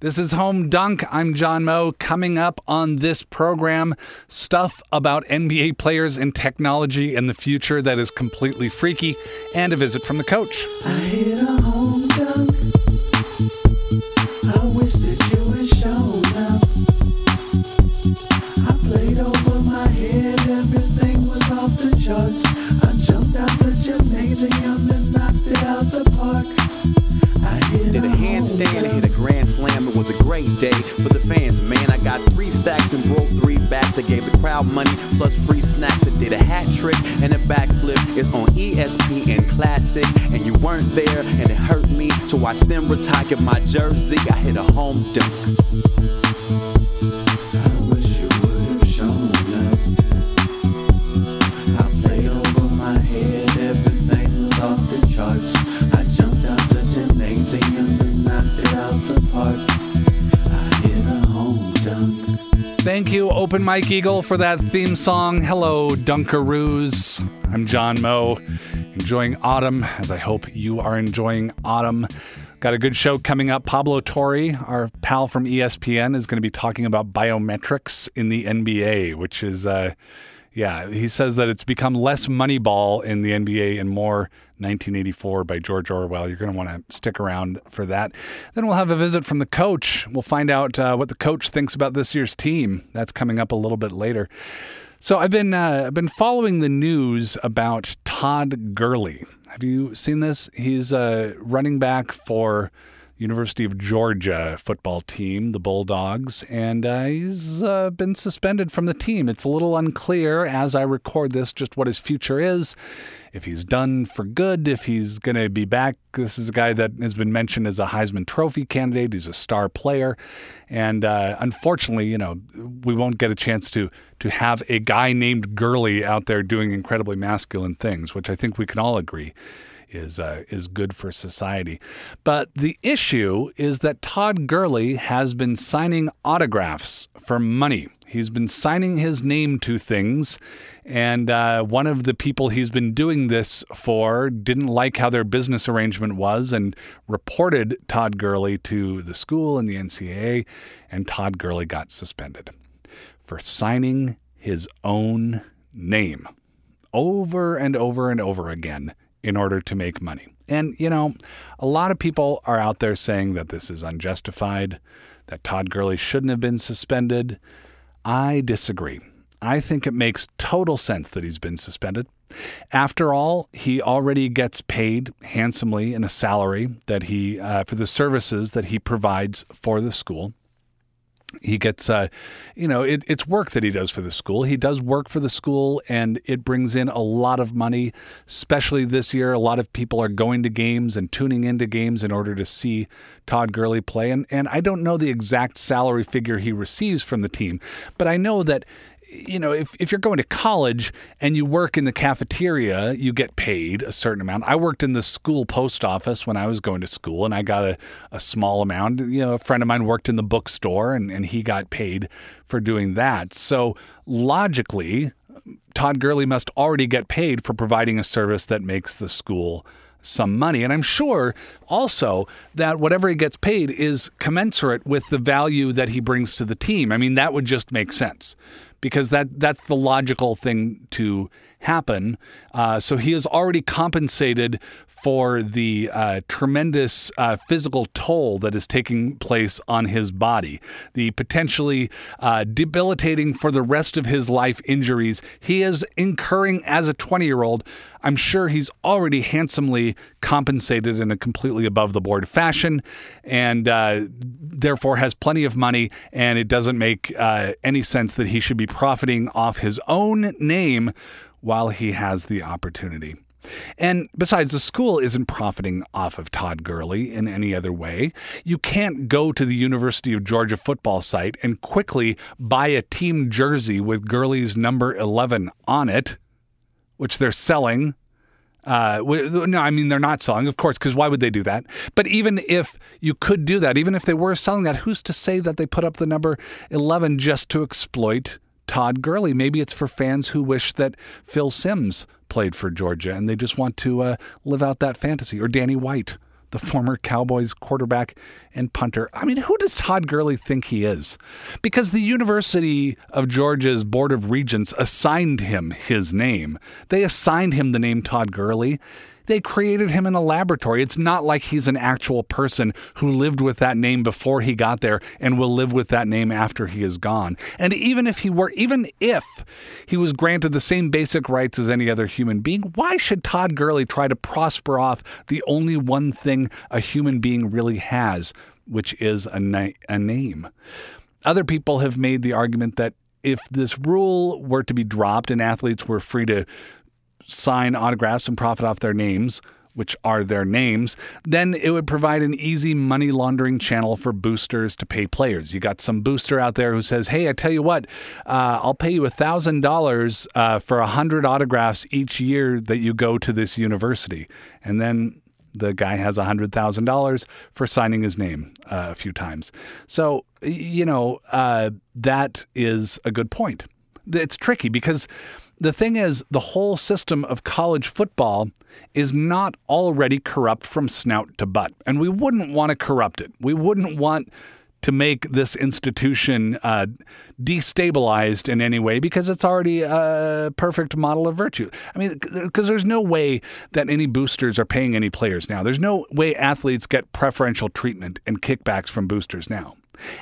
This is Home Dunk. I'm John Moe. Coming up on this program, stuff about NBA players and technology in the future that is completely freaky, and a visit from the coach. Was a great day for the fans, man. I got three sacks and broke three bats. I gave the crowd money plus free snacks. I did a hat trick and a backflip. It's on ESPN Classic, and you weren't there, and it hurt me to watch them retire my jersey. I hit a home dunk. Thank you, Open Mike Eagle, for that theme song. Hello, Dunkaroos. I'm John Moe, enjoying autumn, as I hope you are enjoying autumn. Got a good show coming up. Pablo Torre, our pal from ESPN, is going to be talking about biometrics in the NBA, which is, uh, yeah, he says that it's become less Moneyball in the NBA and more 1984 by George Orwell. You're going to want to stick around for that. Then we'll have a visit from the coach. We'll find out uh, what the coach thinks about this year's team. That's coming up a little bit later. So I've been uh, I've been following the news about Todd Gurley. Have you seen this? He's a running back for University of Georgia football team, the Bulldogs, and uh, he's uh, been suspended from the team. It's a little unclear as I record this just what his future is. If he's done for good, if he's going to be back. This is a guy that has been mentioned as a Heisman Trophy candidate. He's a star player, and uh, unfortunately, you know, we won't get a chance to to have a guy named Gurley out there doing incredibly masculine things, which I think we can all agree is uh, is good for society. But the issue is that Todd Gurley has been signing autographs for money. He's been signing his name to things, and uh, one of the people he's been doing this for didn't like how their business arrangement was and reported Todd Gurley to the school and the NCAA, and Todd Gurley got suspended for signing his own name over and over and over again in order to make money. And, you know, a lot of people are out there saying that this is unjustified, that Todd Gurley shouldn't have been suspended. I disagree. I think it makes total sense that he's been suspended. After all, he already gets paid handsomely in a salary that he uh, for the services that he provides for the school he gets uh, you know it, it's work that he does for the school. He does work for the school and it brings in a lot of money especially this year. A lot of people are going to games and tuning into games in order to see todd gurley play and, and i don't know the exact salary figure he receives from the team but i know that you know, if, if you're going to college and you work in the cafeteria, you get paid a certain amount. I worked in the school post office when I was going to school and I got a, a small amount. You know, a friend of mine worked in the bookstore and, and he got paid for doing that. So logically, Todd Gurley must already get paid for providing a service that makes the school some money. And I'm sure also that whatever he gets paid is commensurate with the value that he brings to the team. I mean, that would just make sense because that that's the logical thing to happen. Uh, so he has already compensated for the uh, tremendous uh, physical toll that is taking place on his body, the potentially uh, debilitating for the rest of his life injuries he is incurring as a 20 year old. I'm sure he's already handsomely compensated in a completely above the board fashion and uh, therefore has plenty of money. And it doesn't make uh, any sense that he should be profiting off his own name while he has the opportunity. And besides, the school isn't profiting off of Todd Gurley in any other way. You can't go to the University of Georgia football site and quickly buy a team jersey with Gurley's number 11 on it, which they're selling. Uh, no, I mean, they're not selling, of course, because why would they do that? But even if you could do that, even if they were selling that, who's to say that they put up the number 11 just to exploit Todd Gurley? Maybe it's for fans who wish that Phil Simms played for Georgia and they just want to uh, live out that fantasy, or Danny White the former Cowboys quarterback and punter. I mean, who does Todd Gurley think he is? Because the University of Georgia's Board of Regents assigned him his name. They assigned him the name Todd Gurley. They created him in a laboratory. It's not like he's an actual person who lived with that name before he got there and will live with that name after he is gone. And even if he were, even if he was granted the same basic rights as any other human being, why should Todd Gurley try to prosper off the only one thing a human being really has, which is a, na- a name? Other people have made the argument that if this rule were to be dropped and athletes were free to sign autographs and profit off their names, which are their names, then it would provide an easy money laundering channel for boosters to pay players. You got some booster out there who says, "Hey, I tell you what, uh, I'll pay you a thousand uh, dollars for a hundred autographs each year that you go to this university," and then the guy has $100,000 for signing his name uh, a few times. So, you know, uh, that is a good point. It's tricky because the thing is, the whole system of college football is not already corrupt from snout to butt. And we wouldn't want to corrupt it. We wouldn't want to make this institution uh, destabilized in any way because it's already a perfect model of virtue. I mean, because there's no way that any boosters are paying any players now. There's no way athletes get preferential treatment and kickbacks from boosters now.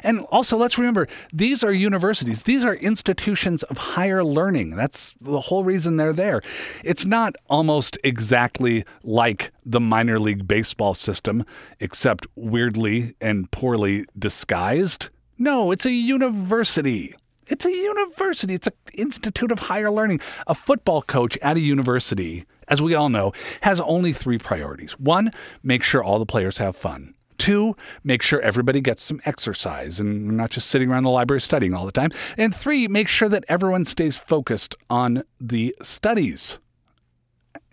And also, let's remember these are universities, these are institutions of higher learning. That's the whole reason they're there. It's not almost exactly like the minor league baseball system, except weirdly and poorly disguised. No, it's a university. It's a university. It's an institute of higher learning. A football coach at a university, as we all know, has only three priorities. One, make sure all the players have fun. Two, make sure everybody gets some exercise and not just sitting around the library studying all the time. And three, make sure that everyone stays focused on the studies.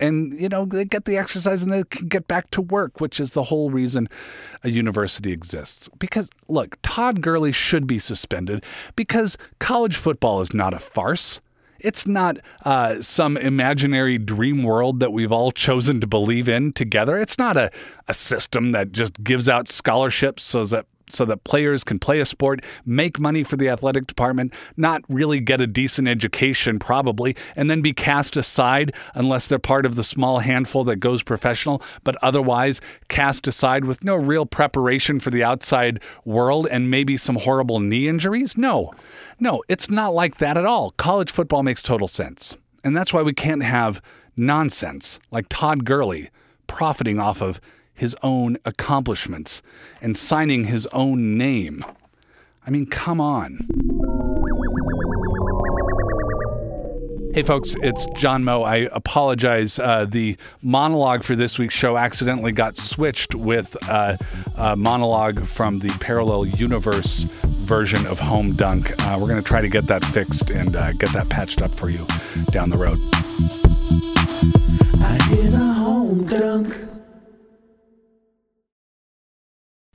And, you know, they get the exercise and they can get back to work, which is the whole reason a university exists. Because, look, Todd Gurley should be suspended because college football is not a farce. It's not uh, some imaginary dream world that we've all chosen to believe in together. It's not a, a system that just gives out scholarships so that so that players can play a sport, make money for the athletic department, not really get a decent education, probably, and then be cast aside unless they're part of the small handful that goes professional, but otherwise cast aside with no real preparation for the outside world and maybe some horrible knee injuries? No, no, it's not like that at all. College football makes total sense. And that's why we can't have nonsense like Todd Gurley profiting off of his own accomplishments and signing his own name. I mean, come on. Hey, folks, it's John Moe. I apologize. Uh, the monologue for this week's show accidentally got switched with uh, a monologue from the parallel universe version of Home Dunk. Uh, we're going to try to get that fixed and uh, get that patched up for you down the road.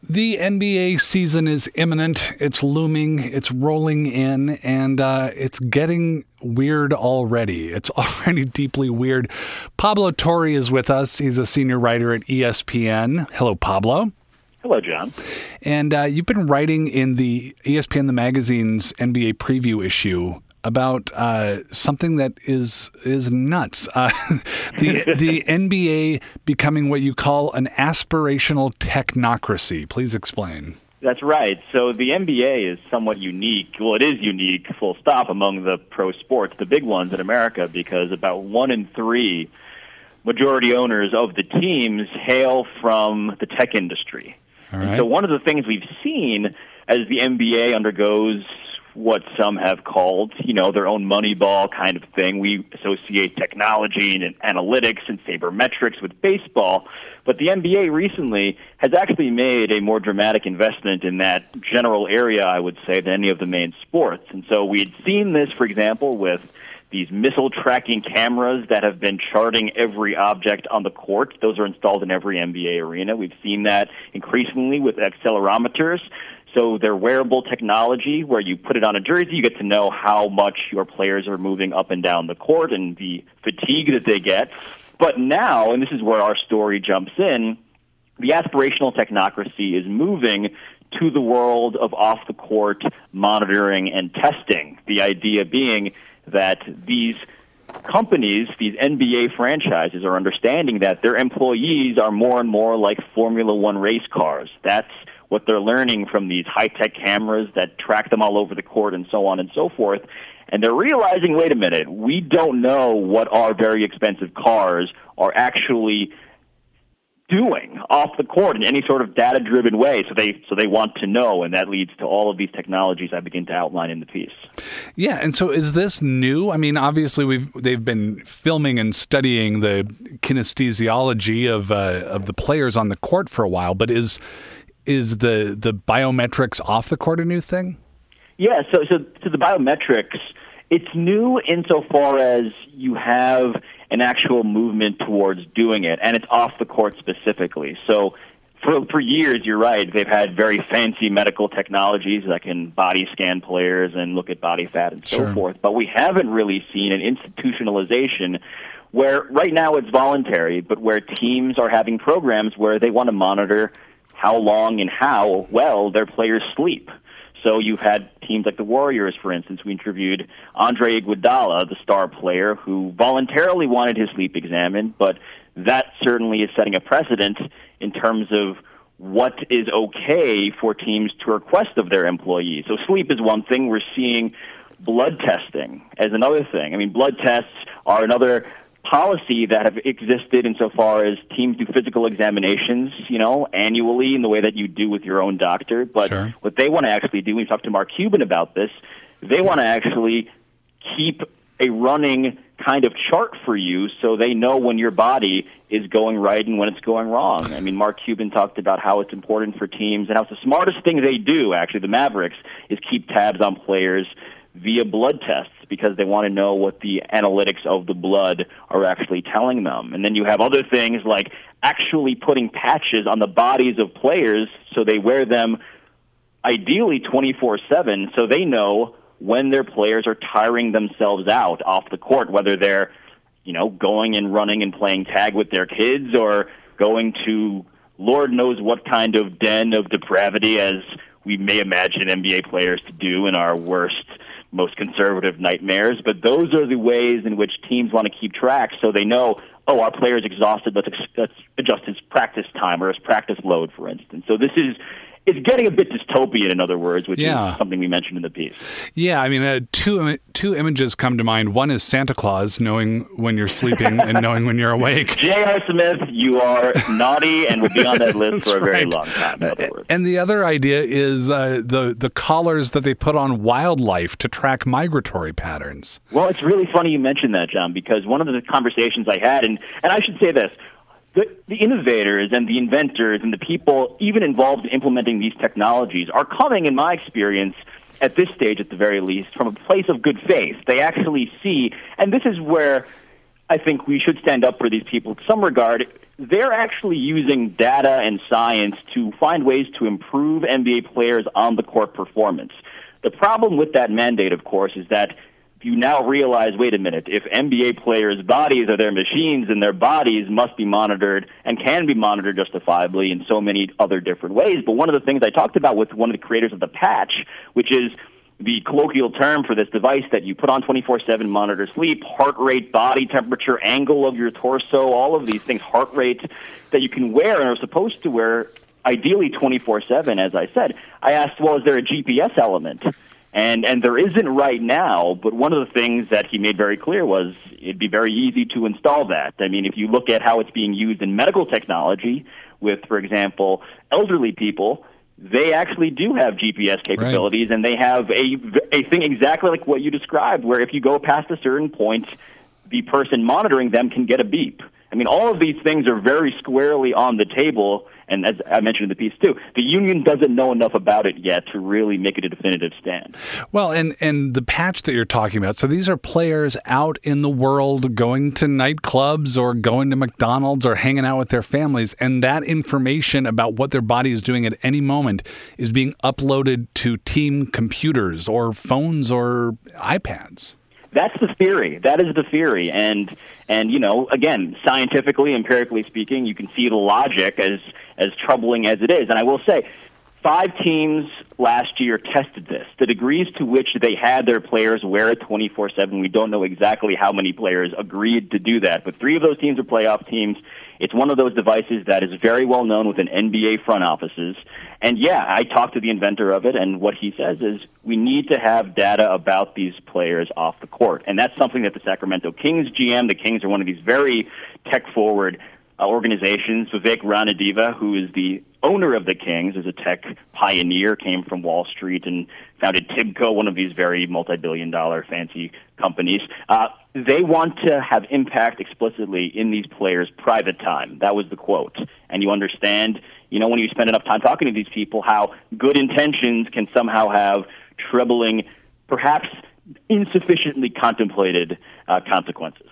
The NBA season is imminent. It's looming. It's rolling in, and uh, it's getting weird already. It's already deeply weird. Pablo Torre is with us. He's a senior writer at ESPN. Hello, Pablo. Hello, John. And uh, you've been writing in the ESPN the magazine's NBA preview issue about uh, something that is is nuts. Uh, the the NBA becoming what you call an aspirational technocracy. Please explain. That's right. So the NBA is somewhat unique. Well, it is unique, full stop, among the pro sports, the big ones in America, because about one in three majority owners of the teams hail from the tech industry. All right. so one of the things we've seen as the NBA undergoes what some have called, you know, their own Moneyball kind of thing. We associate technology and analytics and sabermetrics with baseball, but the NBA recently has actually made a more dramatic investment in that general area, I would say, than any of the main sports. And so we had seen this, for example, with these missile tracking cameras that have been charting every object on the court. Those are installed in every NBA arena. We've seen that increasingly with accelerometers. So they're wearable technology where you put it on a jersey, you get to know how much your players are moving up and down the court and the fatigue that they get. But now, and this is where our story jumps in, the aspirational technocracy is moving to the world of off the court monitoring and testing. The idea being that these companies, these NBA franchises, are understanding that their employees are more and more like Formula One race cars. That's what they're learning from these high tech cameras that track them all over the court and so on and so forth. And they're realizing, wait a minute, we don't know what our very expensive cars are actually doing off the court in any sort of data driven way so they so they want to know and that leads to all of these technologies I begin to outline in the piece. Yeah, and so is this new? I mean, obviously we've they've been filming and studying the kinesthesiology of uh, of the players on the court for a while, but is is the the biometrics off the court a new thing? Yeah, so so so the biometrics it's new insofar as you have an actual movement towards doing it, and it's off the court specifically. So, for for years, you're right. They've had very fancy medical technologies that can body scan players and look at body fat and so Sure. forth. But we haven't really seen an institutionalization where right now it's voluntary, but where teams are having programs where they want to monitor how long and how well their players sleep. So you've had teams like the Warriors, for instance. We interviewed Andre Iguodala, the star player, who voluntarily wanted his sleep examined, but that certainly is setting a precedent in terms of what is okay for teams to request of their employees. So sleep is one thing. We're seeing blood testing as another thing. I mean, blood tests are another policy that have existed insofar as teams do physical examinations, you know, annually in the way that you do with your own doctor. But Sure. what they want to actually do, we talked to Mark Cuban about this, they want to actually keep a running kind of chart for you so they know when your body is going right and when it's going wrong. I mean, Mark Cuban talked about how it's important for teams and how it's the smartest thing they do, actually, the Mavericks, is keep tabs on players via blood tests because they want to know what the analytics of the blood are actually telling them. And then you have other things like actually putting patches on the bodies of players so they wear them ideally 24 7 so they know when their players are tiring themselves out off the court, whether they're, you know, going and running and playing tag with their kids or going to Lord knows what kind of den of depravity as we may imagine NBA players to do in our worst, most conservative nightmares. But those are the ways in which teams want to keep track so they know, oh, our player's exhausted, let's, ex- let's adjust his practice time or his practice load, for instance. So this is. It's getting a bit dystopian, in other words, which Yeah. is something we mentioned in the piece. Yeah, I mean, uh, two two images come to mind. One is Santa Claus knowing when you're sleeping and knowing when you're awake. J.R. Smith, you are naughty and will be on that list for a very right. long time, in other words. And the other idea is uh, the the collars that they put on wildlife to track migratory patterns. Well, it's really funny you mentioned that, John, because one of the conversations I had, and, and I should say this the, the innovators and the inventors and the people even involved in implementing these technologies are coming, in my experience, at this stage at the very least, from a place of good faith. They actually see, and this is where I think we should stand up for these people in some regard. They're actually using data and science to find ways to improve NBA players' on the court performance. The problem with that mandate, of course, is that you now realize wait a minute, if NBA players' bodies are their machines and their bodies must be monitored and can be monitored justifiably in so many other different ways. But one of the things I talked about with one of the creators of the patch, which is the colloquial term for this device that you put on 24 7 monitor sleep, heart rate, body temperature, angle of your torso, all of these things, heart rate that you can wear and are supposed to wear ideally 24 7, as I said. I asked, well, is there a GPS element? And, and there isn't right now, but one of the things that he made very clear was it'd be very easy to install that. I mean, if you look at how it's being used in medical technology with, for example, elderly people, they actually do have GPS capabilities, and they have a, a thing exactly like what you described, where if you go past a certain point, the person monitoring them can get a beep. I mean, all of these things are very squarely on the table, and as I mentioned in the piece too, the union doesn't know enough about it yet to really make it a definitive stand. Well, and and the patch that you're talking about. So these are players out in the world going to nightclubs or going to McDonald's or hanging out with their families, and that information about what their body is doing at any moment is being uploaded to team computers or phones or iPads. That's the theory. That is the theory, and and you know, again, scientifically, empirically speaking, you can see the logic as as troubling as it is. And I will say, five teams last year tested this. The degrees to which they had their players wear it 24 7, we don't know exactly how many players agreed to do that. But three of those teams are playoff teams. It's one of those devices that is very well known within NBA front offices. And yeah, I talked to the inventor of it, and what he says is we need to have data about these players off the court. And that's something that the Sacramento Kings GM, the Kings are one of these very tech forward uh, organizations. Vivek Ranadive, who is the owner of the Kings, is a tech pioneer, came from Wall Street and founded Tibco, one of these very multi-billion dollar fancy companies. Uh, they want to have impact explicitly in these players' private time. That was the quote. And you understand, you know, when you spend enough time talking to these people, how good intentions can somehow have troubling, perhaps insufficiently contemplated uh, consequences.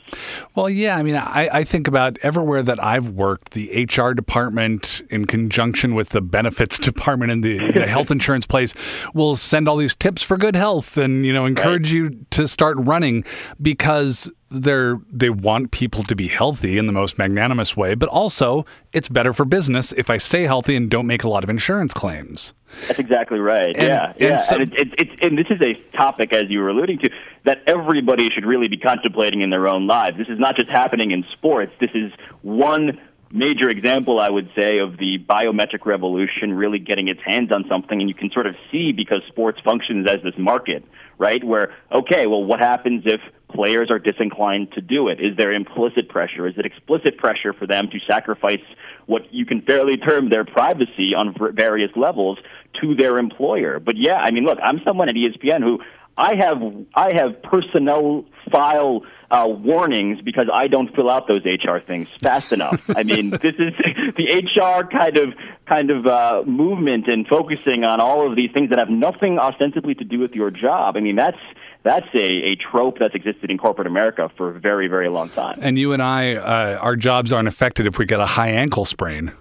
Well, yeah. I mean, I, I, think about everywhere that I've worked, the HR department, in conjunction with the benefits department and the, the health insurance place, will send all these tips for good health and, you know, encourage right. you to start running because they're they want people to be healthy in the most magnanimous way, but also it's better for business if I stay healthy and don't make a lot of insurance claims. That's exactly right. And, yeah, and yeah. So, and, it, it, it, and this is a topic, as you were alluding to, that everybody should really be contemplating in their own lives. This is not just happening in sports. This is one major example, I would say, of the biometric revolution really getting its hands on something, and you can sort of see because sports functions as this market, right? Where okay, well, what happens if players are disinclined to do it? Is there implicit pressure? Is it explicit pressure for them to sacrifice what you can fairly term their privacy on various levels to their employer? But yeah, I mean, look, I'm someone at ESPN who I have I have personnel file uh, warnings because I don't fill out those HR things fast enough. I mean, this is the HR kind of kind of uh, movement and focusing on all of these things that have nothing ostensibly to do with your job. I mean, that's that's a, a trope that's existed in corporate America for a very, very long time. And you and I, uh, our jobs aren't affected if we get a high ankle sprain.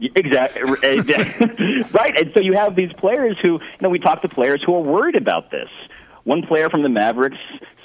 Exactly. right. And so you have these players who, you know, we talk to players who are worried about this. One player from the Mavericks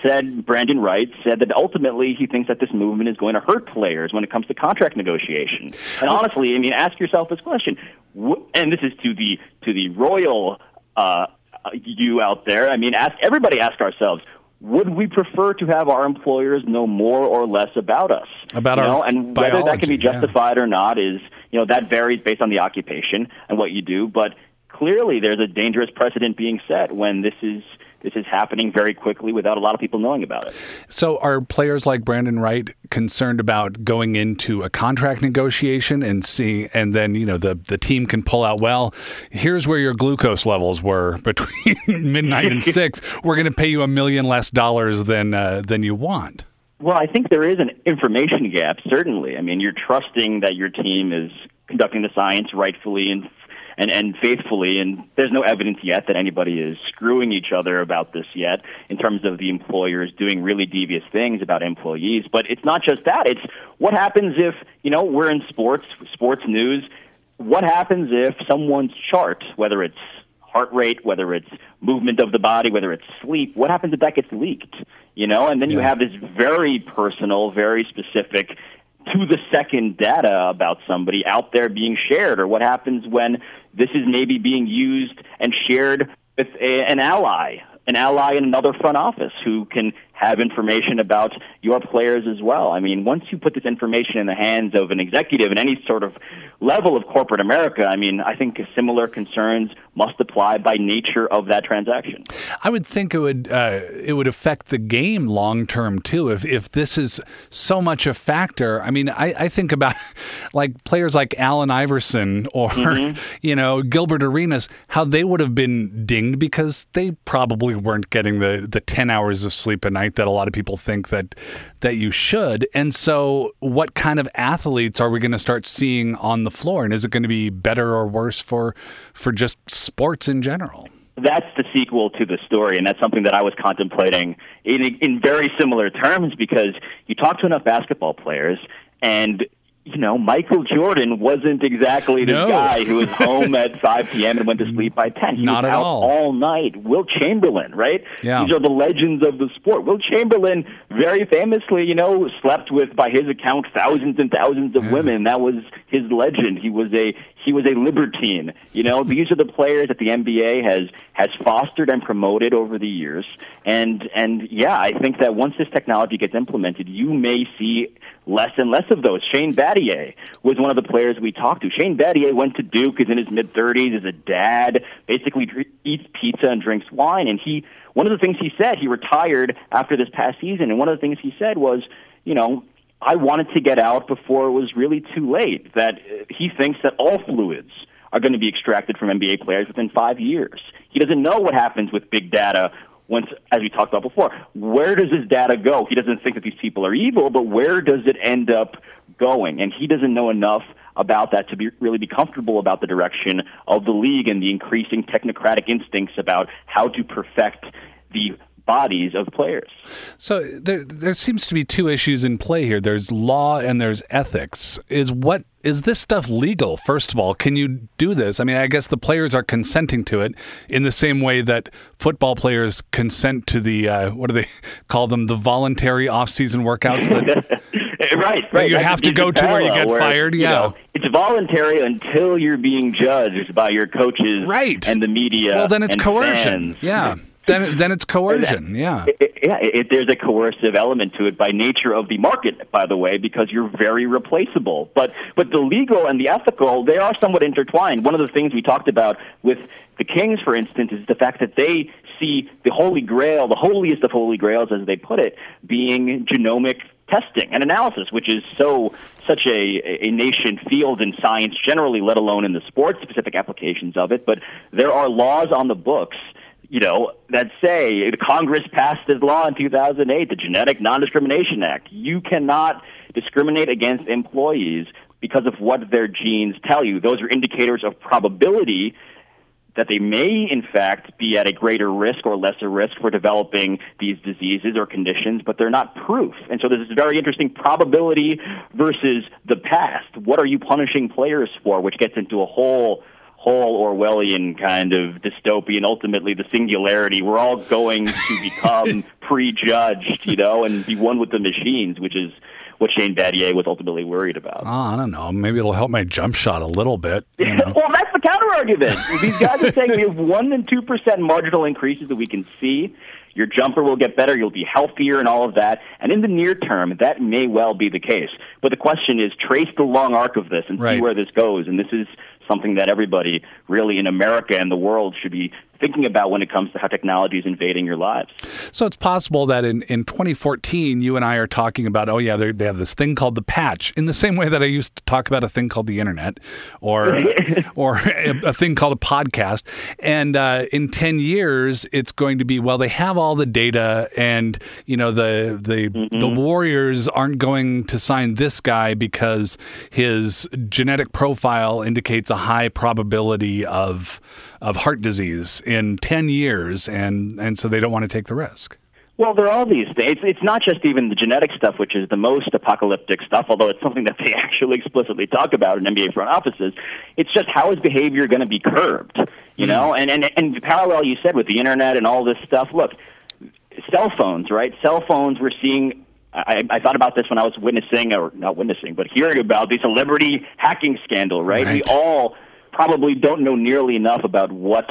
said, Brandon Wright said that ultimately he thinks that this movement is going to hurt players when it comes to contract negotiation. And honestly, I mean, ask yourself this question, and this is to the to the royal uh, you out there. I mean, ask everybody. Ask ourselves. Would we prefer to have our employers know more or less about us? About you know, our and whether that can be justified yeah. or not is you know that varies based on the occupation and what you do. But clearly, there's a dangerous precedent being set when this is this is happening very quickly without a lot of people knowing about it. So, are players like Brandon Wright concerned about going into a contract negotiation and see, and then you know the the team can pull out? Well, here's where your glucose levels were between midnight and six. We're going to pay you a million less dollars than uh, than you want. Well, I think there is an information gap. Certainly, I mean, you're trusting that your team is conducting the science rightfully and and, and faithfully. And there's no evidence yet that anybody is screwing each other about this yet in terms of the employers doing really devious things about employees. But it's not just that. It's what happens if, you know, we're in sports, sports news. What happens if someone's chart, whether it's heart rate, whether it's movement of the body, whether it's sleep, what happens if that gets leaked? You know, and then you have this very personal, very specific to the second data about somebody out there being shared, or what happens when this is maybe being used and shared with a, an ally, an ally in another front office who can have information about your players as well. I mean, once you put this information in the hands of an executive in any sort of level of corporate America, I mean, I think similar concerns must apply by nature of that transaction. I would think it would uh, it would affect the game long term too. If if this is so much a factor, I mean, I, I think about like players like Allen Iverson or mm-hmm. you know Gilbert Arenas, how they would have been dinged because they probably weren't getting the the ten hours of sleep a night night that a lot of people think that that you should. And so, what kind of athletes are we going to start seeing on the floor? And is it going to be better or worse for for just sports in general? That's the sequel to the story, and that's something that I was contemplating in in very similar terms because you talk to enough basketball players, and you know, Michael Jordan wasn't exactly the no. guy who was home at 5 p.m. and went to sleep by 10. He Not was at out all. all night. Wilt Chamberlain, right? Yeah. These are the legends of the sport. Wilt Chamberlain very famously, you know, slept with, by his account, thousands and thousands of yeah. women. That was his legend. He was a He was a libertine. You know, these are the players that the NBA has has fostered and promoted over the years. And and yeah, I think that once this technology gets implemented, you may see less and less of those. Shane Battier was one of the players we talked to. Shane Battier went to Duke, is in his mid 30s, is a dad, basically eats pizza and drinks wine. And he, one of the things he said, he retired after this past season, and one of the things he said was, you know, I wanted to get out before it was really too late. That uh, he thinks that all fluids are going to be extracted from NBA players within five years. He doesn't know what happens with big data once, as we talked about before, where does his data go? He doesn't think that these people are evil, but where does it end up going? And he doesn't know enough about that to be really be comfortable about the direction of the league and the increasing technocratic instincts about how to perfect the bodies of players. So there, there seems to be two issues in play here. There's law and there's ethics. Is what is this stuff legal? First of all, can you do this? I mean, I guess the players are consenting to it in the same way that football players consent to the uh, what do they call them? The voluntary off-season workouts that. right, right. you have to go to where you get where, fired. You yeah, know, it's voluntary until you're being judged by your coaches, right. and the media. Well, then it's coercion. Fans. Yeah then then it's coercion. Yeah, it, it, yeah. It, there's a coercive element to it by nature of the market, by the way, because you're very replaceable. But but the legal and the ethical they are somewhat intertwined. One of the things we talked about with the Kings, for instance, is the fact that they see the holy grail, the holiest of holy grails, as they put it, being genomic testing and analysis, which is so such a, a nation field in science generally, let alone in the sports specific applications of it. But there are laws on the books you know, that say Congress passed this law in 2008, the Genetic Non-Discrimination Act. You cannot discriminate against employees because of what their genes tell you. Those are indicators of probability that they may, in fact, be at a greater risk or lesser risk for developing these diseases or conditions, but they're not proof. And so there's this very interesting probability versus the past. What are you punishing players for, which gets into a whole whole Orwellian kind of dystopian, ultimately the singularity. We're all going to become prejudged, you know, and be one with the machines, which is what Shane Battier was ultimately worried about. Oh, I don't know. Maybe it'll help my jump shot a little bit. You know? well, that's the counter argument. These guys are saying we have one and two percent marginal increases that we can see. Your jumper will get better. You'll be healthier and all of that. And in the near term, that may well be the case. But the question is, trace the long arc of this and right. see where this goes. And this is something that everybody really in America and the world should be thinking about when it comes to how technology is invading your lives. So it's possible that in, in 2014, you and I are talking about, oh, yeah, they have this thing called the patch, in the same way that I used to talk about a thing called the internet or, or a, a, thing called a podcast. And uh, in 10 years, it's going to be, well, they have all the data and, you know, the, the, mm-hmm. the Warriors aren't going to sign this guy because his genetic profile indicates a high probability of of heart disease in 10 years, and, and so they don't want to take the risk. Well, there are all these things. It's, not just even the genetic stuff, which is the most apocalyptic stuff, although it's something that they actually explicitly talk about in NBA front offices. It's just how is behavior going to be curbed, you mm. know? And, and, and parallel, you said, with the internet and all this stuff, look, cell phones, right? Cell phones, we're seeing I, I thought about this when I was witnessing, or not witnessing, but hearing about the celebrity hacking scandal, right? right. We all probably don't know nearly enough about what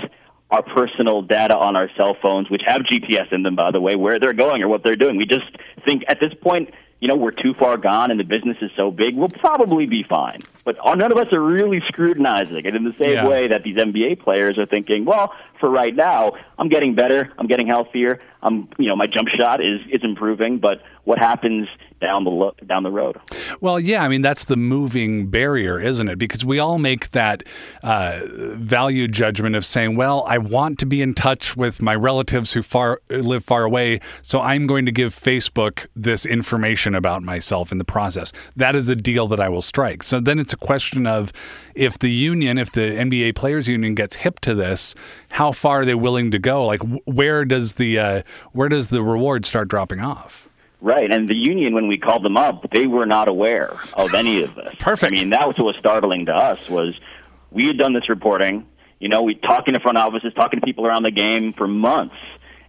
our personal data on our cell phones, which have GPS in them, by the way, where they're going or what they're doing. We just think at this point, you know, we're too far gone and the business is so big, we'll probably be fine. But none of us are really scrutinizing it in the same yeah. way that these NBA players are thinking, well, for right now, I'm getting better, I'm getting healthier, I'm, you know, my jump shot is, is improving, but what happens down the lo- down the road. Well, yeah, I mean that's the moving barrier, isn't it? Because we all make that uh, value judgment of saying, "Well, I want to be in touch with my relatives who far live far away, so I'm going to give Facebook this information about myself in the process." That is a deal that I will strike. So then it's a question of if the union, if the NBA Players Union gets hip to this, how far are they willing to go? Like, where does the uh, where does the reward start dropping off? Right, and the union, when we called them up, they were not aware of any of this. Perfect. I mean, that was what was startling to us. Was we had done this reporting, you know, we talking to front offices, talking to people around the game for months,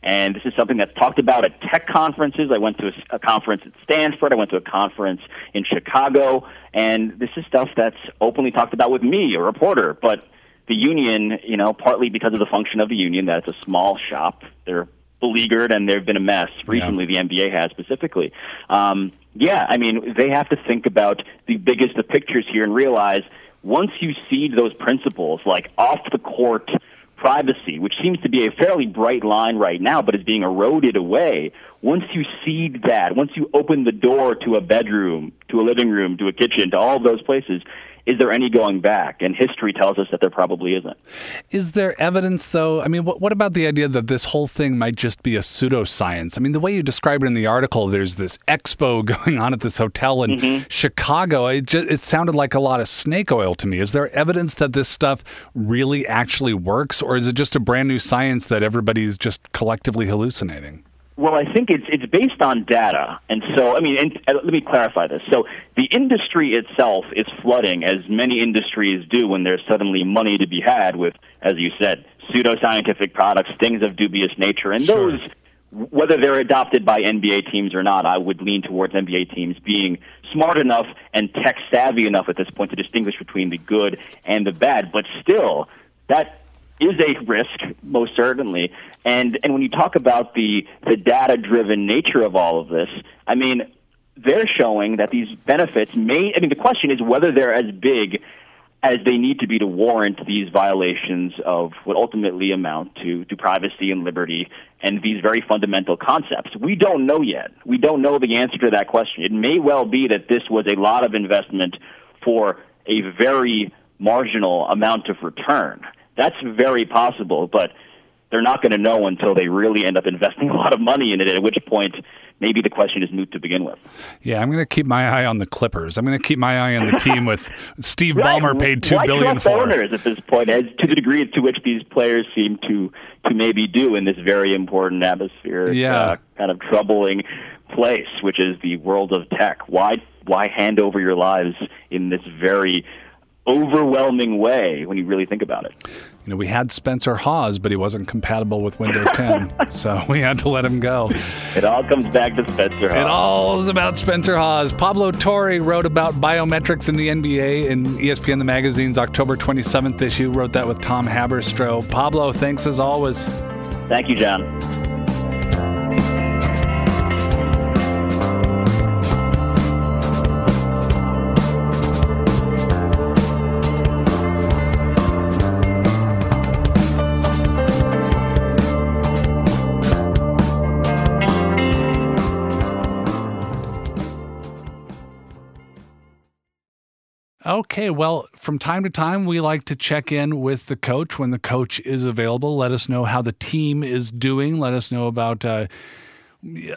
And this is something that's talked about at tech conferences. I went to a, a conference at Stanford. I went to a conference in Chicago. And this is stuff that's openly talked about with me, a reporter. But the union, you know, partly because of the function of the union, that it's a small shop, they're beleaguered and they've been a mess recently. The NBA has specifically. Um, yeah, I mean, they have to think about the biggest of pictures here and realize once you cede those principles, like off the court privacy, which seems to be a fairly bright line right now, but is being eroded away. Once you cede that, once you open the door to a bedroom, to a living room, to a kitchen, to all those places, is there any going back? And history tells us that there probably isn't. Is there evidence, though? I mean, what, what about the idea that this whole thing might just be a pseudoscience? I mean, the way you describe it in the article, there's this expo going on at this hotel in Mm-hmm. Chicago. It, just, it sounded like a lot of snake oil to me. Is there evidence that this stuff really actually works, or is it just a brand new science that everybody's just collectively hallucinating? Well, I think it's it's based on data, and so I mean, and, uh, let me clarify this. So the industry itself is flooding, as many industries do when there's suddenly money to be had with, as you said, pseudoscientific products, things of dubious nature, and Sure. those. Whether they're adopted by NBA teams or not, I would lean towards NBA teams being smart enough and tech savvy enough at this point to distinguish between the good and the bad. But still, that is a risk, most certainly. And and when you talk about the the data driven nature of all of this, I mean, they're showing that these benefits may. I mean, the question is whether they're as big as they need to be to warrant these violations of what ultimately amount to, to privacy and liberty and these very fundamental concepts. We don't know yet. We don't know the answer to that question. It may well be that this was a lot of investment for a very marginal amount of return. That's very possible, but they're not going to know until they really end up investing a lot of money in it, at which point maybe the question is moot to begin with. Yeah, I'm going to keep my eye on the Clippers. I'm going to keep my eye on the team with Steve Right. Ballmer paid two Why billion for. owners at this point, as to the degree to which these players seem to to maybe do in this very important atmosphere, Yeah. uh, kind of troubling place, which is the world of tech. Why why hand over your lives in this very overwhelming way when you really think about it? You know, we had Spencer Hawes, but he wasn't compatible with Windows 10, so we had to let him go. It all comes back to Spencer. Hawes. It all is about Spencer Hawes. Pablo Torre wrote about biometrics in the NBA in ESPN the magazine's October 27th issue. Wrote that with Tom Haberstroh. Pablo, thanks as always. Thank you, John. Okay, well, from time to time, we like to check in with the coach when the coach is available. Let us know how the team is doing. Let us know about uh,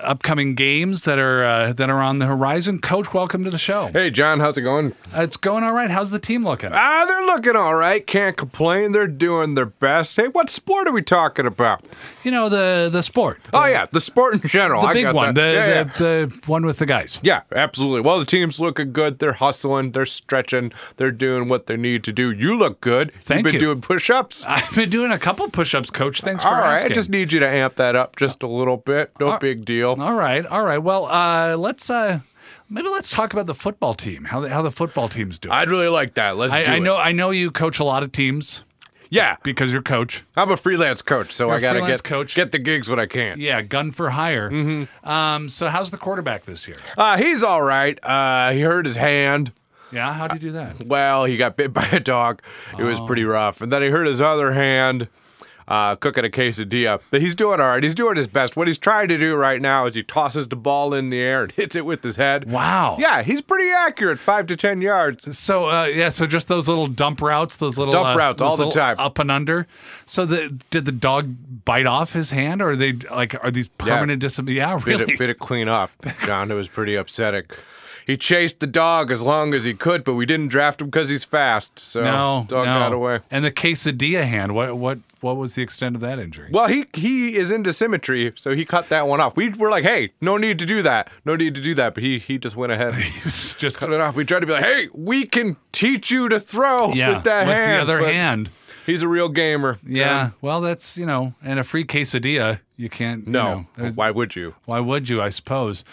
upcoming games that are uh, that are on the horizon. Coach, welcome to the show. Hey, John, how's it going? Uh, it's going all right. How's the team looking? Ah, they're looking all right. Can't complain. They're doing their best. Hey, what sport are we talking about? You know the the sport. oh, yeah, the sport in general. the I big got one, the, yeah, yeah. the the one with the guys. Yeah, absolutely. Well, the team's looking good. They're hustling. They're stretching. They're doing what they need to do. You look good. Thank You've been you. doing push-ups. I've been doing a couple push-ups, Coach. Thanks for All right, asking. I just need you to amp that up just a little bit. Don't All- big deal. All right, all right. Well, uh, let's uh, maybe let's talk about the football team. How the, how the football team's doing. I'd really like that. Let's I, do I it. know I know you coach a lot of teams Yeah, because you're coach. I'm a freelance coach, so You're I gotta get coach. get the gigs when I can. Yeah, gun for hire. Mm-hmm. Um, so how's the quarterback this year? Uh, he's all right. Uh, he hurt his hand. Yeah, how would you do that? Well, he got bit by a dog. It was pretty rough. And then he hurt his other hand uh, cooking a quesadilla. But he's doing all right. He's doing his best. What he's trying to do right now is he tosses the ball in the air and hits it with his head. Wow. Yeah, he's pretty accurate, five to 10 yards. So uh, yeah, so just those little dump routes, those little Dump uh, routes all the little time. up and under. So the did the dog bite off his hand, or are they like are these permanent disabilities? Yeah, Bit, really. it, bit it clean up. John, it was pretty upsetting. He chased the dog as long as he could, but we didn't draft him because he's fast. So no, dog no. got away. And the quesadilla hand. What what what was the extent of that injury? Well, he he is into symmetry, so he cut that one off. We were like, hey, no need to do that. No need to do that. But he he just went ahead. He was just cut it off. We tried to be like, hey, we can teach you to throw yeah with that hand. the other hand. He's a real gamer. Yeah. Well, that's you know, and a free quesadilla. You can't. you No. know, Why would you? Why would you? I suppose.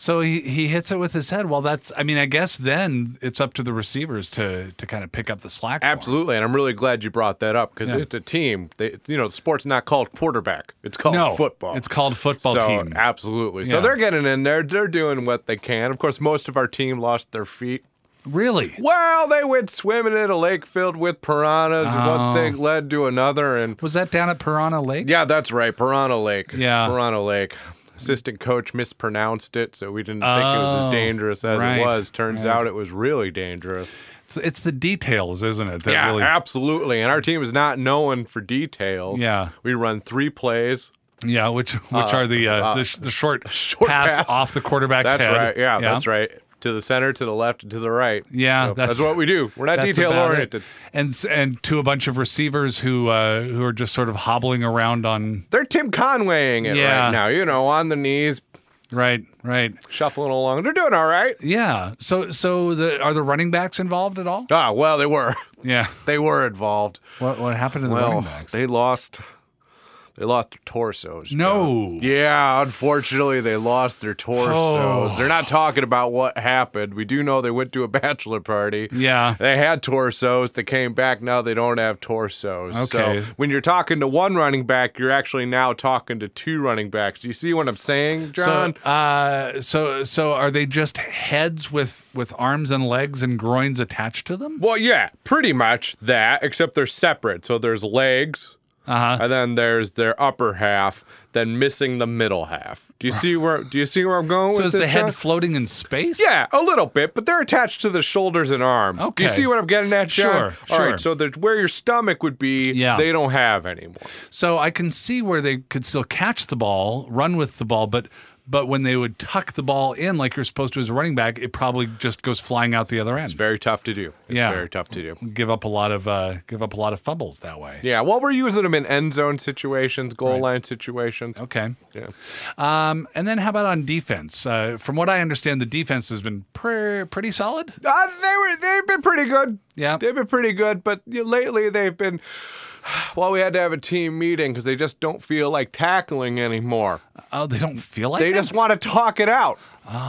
So he, he hits it with his head. Well, that's. I mean, I guess then it's up to the receivers to to kind of pick up the slack. Absolutely, and I'm really glad you brought that up because Yeah. it's a team. They, you know, the sport's not called quarterback; it's called No, football. it's called football so, team. Absolutely. Yeah. So they're getting in there. They're doing what they can. Of course, most of our team lost their feet. Really? Well, they went swimming in a lake filled with piranhas, and Oh. one thing led to another, and Was that down at Piranha Lake? yeah, that's right, Piranha Lake. Yeah. Piranha Lake. Assistant coach mispronounced it, so we didn't think it was Oh, as dangerous as right, it was. Turns right. out it was really dangerous. It's, it's the details, isn't it? That yeah, really. absolutely. And our team is not known for details. Yeah. we run three plays. Yeah, which which are the uh, the, sh- the short, short pass, pass. off the quarterback's That's head. right. Yeah, that's right. To the center, to the left, and to the right. Yeah, So that's- that's, what we do. We're not detail oriented. And and to a bunch of receivers who uh, who are just sort of hobbling around on They're Tim Conwaying it Yeah. right now. You know, on the knees, right right shuffling along. They're doing all right. yeah. So so the are the running backs involved at all? Ah, well, they were. Yeah. They were involved. What what happened to the Well, running backs? they lost. They lost their torsos. No. John. Yeah, unfortunately, they lost their torsos. Oh. They're not talking about what happened. We do know they went to a bachelor party. Yeah. They had torsos. They came back. Now they don't have torsos. Okay. So when you're talking to one running back, you're actually now talking to two running backs. Do you see what I'm saying, John? So, uh, so so are they just heads with with arms and legs and groins attached to them? well, yeah, pretty much that, except they're separate. So there's legs, Uh huh. and then there's their upper half, then missing the middle half. Do you see where? Do you see where I'm going? So is the head John? floating in space? Yeah, a little bit, but they're attached to the shoulders and arms. Okay. Do you see what I'm getting at, John? Sure, All sure. right, so where your stomach would be, Yeah. they don't have anymore. So I can see where they could still catch the ball, run with the ball, but but when they would tuck the ball in like you're supposed to as a running back, it probably just goes flying out the other end. It's Very tough to do. It's Yeah. very tough to do. Give up a lot of uh, give up a lot of fumbles that way. Yeah, well, we're using them in end zone situations, goal line situations. Okay. Yeah. Um, and then how about on defense? Uh, from what I understand, the defense has been pre- pretty solid. Uh, they were they've been pretty good. Yeah. They've been pretty good, but you know, lately they've been well, we had to have a team meeting because they just don't feel like tackling anymore. Oh, they don't feel like They just want to talk it out.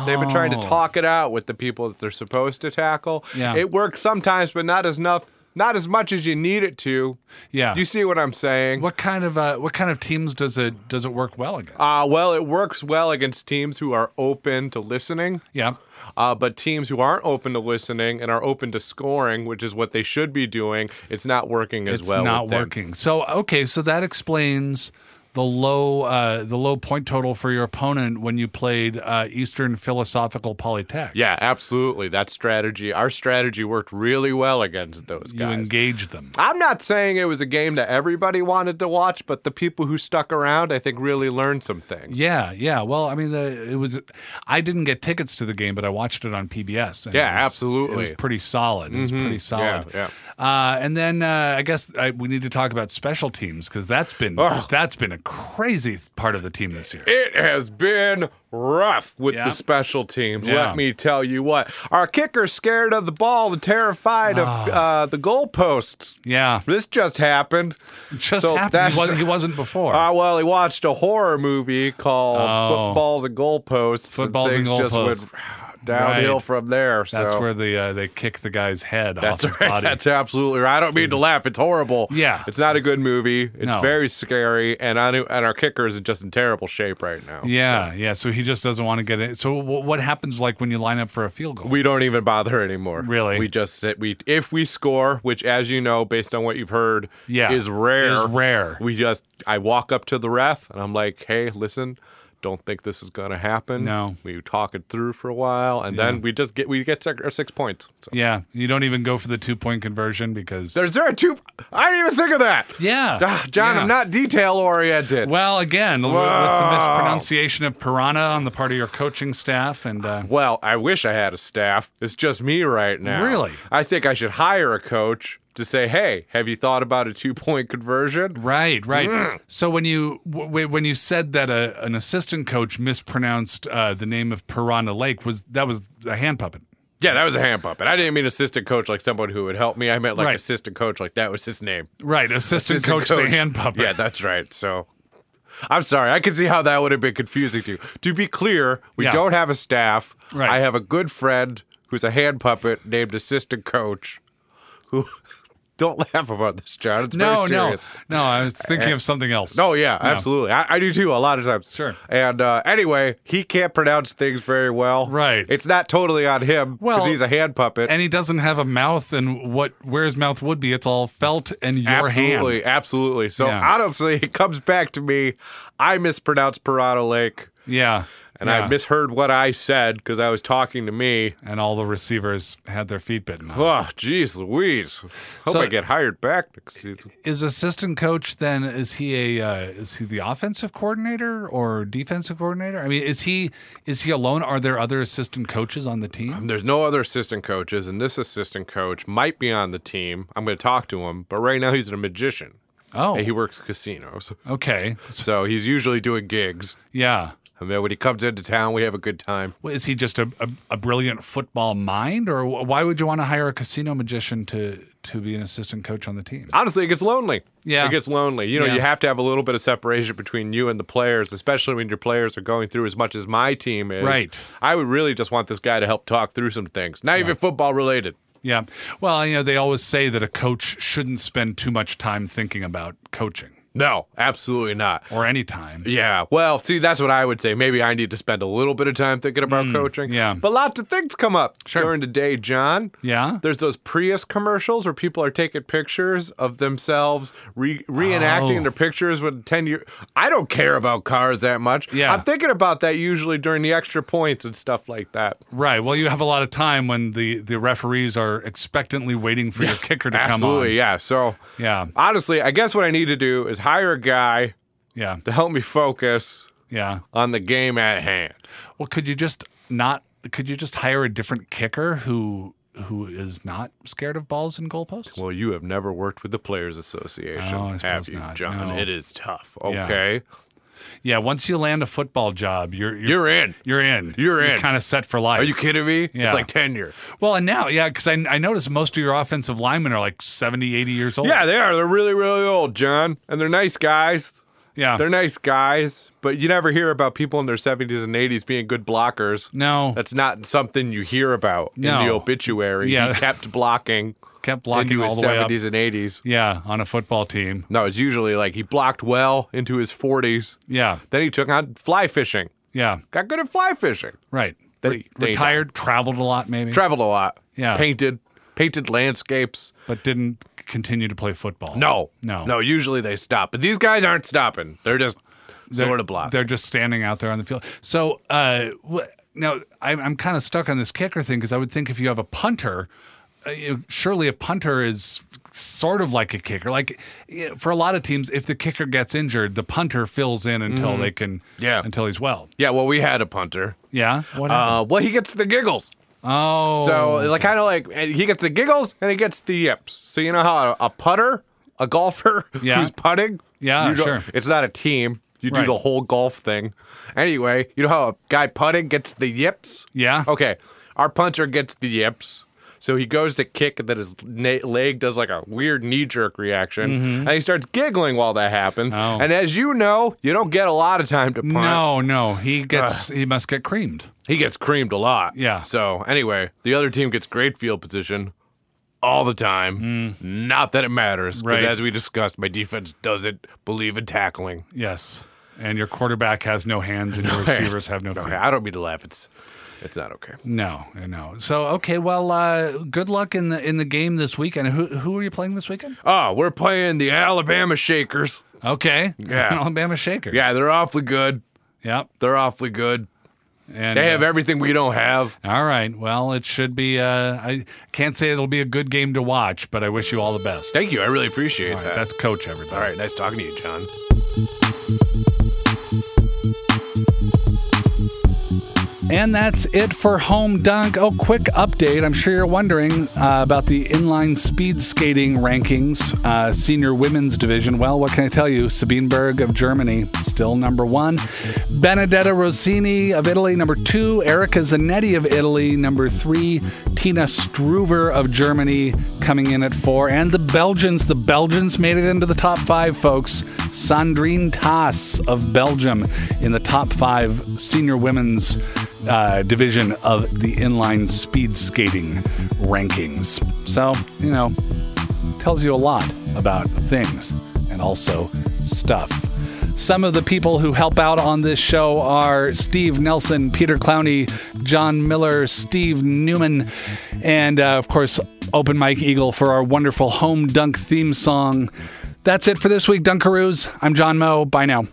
They've been trying to Oh. talk it out with the people that they're supposed to tackle. Yeah. It works sometimes, but not as enough, not as much as you need it to. Yeah. You see what I'm saying? What kind of uh, what kind of teams does it does it work well against? Uh, well, it works well against teams who are open to listening. yeah. Uh, but teams who aren't open to listening and are open to scoring, which is what they should be doing, it's not working as it's well. not with them. working. So okay, so that explains the low uh, the low point total for your opponent when you played uh, Eastern Philosophical Polytech. Yeah, absolutely. That strategy, our strategy worked really well against those you guys. engage them. I'm not saying it was a game that everybody wanted to watch, but the people who stuck around, I think, really learned some things. Yeah, yeah. Well, I mean, the, it was. I didn't get tickets to the game, but I watched it on PBS. Yeah, it was- absolutely. Mm-hmm. It was pretty solid. It was pretty solid. yeah. Uh, and then uh, I guess I, we need to talk about special teams because that's been that's been a crazy part of the team this year. It has been rough with Yeah. the special teams. Yeah. Let me tell you what. Our kicker's scared of the ball and terrified of uh, the goalposts. Yeah, This just happened. just So happened. that's- He wasn't, he wasn't before. Uh, well, he watched a horror movie called Oh. Footballs and Goalposts. Footballs and things just Goalposts. Downhill Right. from there. that's where the uh, they kick the guy's head That's off his right. body. That's absolutely right. I don't mean to laugh. It's horrible. Yeah. It's not a good movie. It's No. very scary, and I knew, and our kicker is just in terrible shape right now. yeah, yeah. So he just doesn't want to get it. So w- what happens like when you line up for a field goal? We don't even bother anymore. Really? We just sit. We if we score, which as you know, based on what you've heard, Yeah. is rare. Is rare. We just I walk up to the ref and I'm like, hey, listen. Don't think this is gonna happen. No. we talk it through for a while, and then we just get we get six, our six points. So. yeah, you don't even go for the two point conversion because There's there a two? I didn't even think of that. yeah, Ah, John, yeah. I'm not detail oriented. Well, again, with, with the mispronunciation of piranha on the part of your coaching staff, and uh, Well, I wish I had a staff. It's just me right now. Really? I think I should hire a coach to say, "Hey, have you thought about a two-point conversion?" right, right. Mm. So when you w- when you said that a, an assistant coach mispronounced uh, the name of Piranha Lake, was that was a hand puppet? Yeah, that was a hand puppet. I didn't mean assistant coach like someone who would help me. I meant like Right. assistant coach like that was his name. Right, assistant, Assistant coach, the hand puppet. Yeah, that's right. So I'm sorry. I can see how that would have been confusing to you. To be clear, we Yeah. don't have a staff. Right. I have a good friend who's a hand puppet named assistant coach who don't laugh about this, John. It's no, very no, serious. no. I was thinking of something else. No, yeah, absolutely. I, I do too. A lot of times. Sure. And uh, anyway, he can't pronounce things very well. Right. It's not totally on him because Well, he's a hand puppet. and he doesn't have a mouth, and what where his mouth would be, it's all felt and your absolutely, hand. absolutely. So Yeah. honestly, it comes back to me. I mispronounced Parado Lake, Yeah, and yeah. I misheard what I said because I was talking to me. and all the receivers had their feet bitten. off. Oh, jeez, Louise. Hope So- I get hired back next season. Is assistant coach then? Is he a uh, is he the offensive coordinator or defensive coordinator? I mean, is he is he alone? Are there other assistant coaches on the team? There's no other assistant coaches, and this assistant coach might be on the team. I'm going to talk to him, but right now he's a magician. Oh, And he works casinos. okay, So he's usually doing gigs. yeah. And then when he comes into town, we have a good time. Well, Is he just a, a, a brilliant football mind, or why would you want to hire a casino magician to to be an assistant coach on the team? Honestly, it gets lonely. Yeah. It gets lonely. You know, Yeah. you have to have a little bit of separation between you and the players, especially when your players are going through as much as my team is. Right. I would really just want this guy to help talk through some things, not even football related. Yeah. Well, you know, they always say that a coach shouldn't spend too much time thinking about coaching No, absolutely not. or any time. Yeah, well, see, that's what I would say. Maybe I need to spend a little bit of time thinking about coaching. Mm, yeah. But lots of things come up Sure. during the day, John. Yeah. There's those Prius commercials where people are taking pictures of themselves, re- reenacting Oh. their pictures with 10 year. I don't care about cars that much. Yeah. I'm thinking about that usually during the extra points and stuff like that. Right. Well, you have a lot of time when the, the referees are expectantly waiting for your kicker to come Absolutely, yeah. So, Yeah. honestly, I guess what I need to do is hire a guy Yeah. to help me focus Yeah. on the game at hand. Well, could you just not? Could you just hire a different kicker who who is not scared of balls and goalposts? Well, you have never worked with the Players Association, Oh, I have you, not, John? no. It is tough. Okay, yeah. Yeah, once you land a football job, you're you're you're in. you're in. You're in. kind of set for life. Are you kidding me? Yeah. It's like tenure. Well, and now, yeah, because I, I noticed most of your offensive linemen are like 70, 80 years old. Yeah, they are. They're really, really old, John, and they're nice guys. Yeah. They're nice guys, but you never hear about people in their 70s and 80s being good blockers. no, That's not something you hear about in the obituary. Yeah. He kept blocking kept blocking into all the way up. 70s and 80s. Yeah, on a football team. No, it's usually like he blocked well into his 40s. Yeah, Then he took on fly fishing. yeah, Got good at fly fishing. right. Then Re- he- then he retired, traveled a lot, maybe, Traveled a lot. Yeah. Painted. Painted landscapes. but didn't continue to play football. No. no, No, usually they stop. But these guys aren't stopping. They're just They're- sort of blocked. They're just standing out there on the field. So uh, wh- now I'm, I'm kind of stuck on this kicker thing because I would think if you have a punter, surely a punter is sort of like a kicker. Like for a lot of teams, if the kicker gets injured, the punter fills in until they can, Mm-hmm. Yeah. until he's well. yeah, well, we had a punter. Yeah. What? Uh, well, he gets the giggles. oh, So, like, kind of like he gets the giggles and he gets the yips. So, you know how a, a putter, a golfer Yeah. who's putting, Yeah, sure. It's not a team. You do Right. the whole golf thing. Anyway, you know how a guy putting gets the yips? yeah. Okay, our punter gets the yips. So he goes to kick, and then his na- leg does like a weird knee jerk reaction, and he starts giggling while that happens. Mm-hmm. Oh. And as you know, you don't get a lot of time to punt. No, no, he gets he must get creamed. He gets creamed a lot. Yeah. So anyway, the other team gets great field position all the time. Not that it matters, because Mm. Right. as we discussed, my defense doesn't believe in tackling. Yes, and your quarterback has no hands, and your receivers have no feet. I don't mean to laugh. It's it's not okay. No, no. So okay, well, uh, good luck in the in the game this weekend. Who who are you playing this weekend? Oh, we're playing the Alabama Shakers. Okay, Yeah. Alabama Shakers. Yeah, they're awfully good. yep. They're awfully good. And They have uh, everything we don't have. all right. Well, it should be. Uh, I can't say it'll be a good game to watch, but I wish you all the best. Thank you. I really appreciate All right, that. that's Coach. Everybody. all right. Nice talking to you, John. And that's it for Home Dunk. Oh, quick update. I'm sure you're wondering uh, about the inline speed skating rankings, uh, senior women's division. Well, what can I tell you? Sabine Berg of Germany, still number one. Benedetta Rossini of Italy, number two. Erica Zanetti of Italy, number three. Tina Struver of Germany coming in at four. And the Belgians. The Belgians made it into the top five, folks. Sandrine Tas of Belgium in the top five senior women's uh, division of the inline speed skating rankings. So, you know, tells you a lot about things and also stuff. Some of the people who help out on this show are Steve Nelson, Peter Clowney, John Miller, Steve Newman, and uh, of course, Open Mike Eagle for our wonderful home dunk theme song. That's it for this week, Dunkaroos. I'm John Moe. Bye now.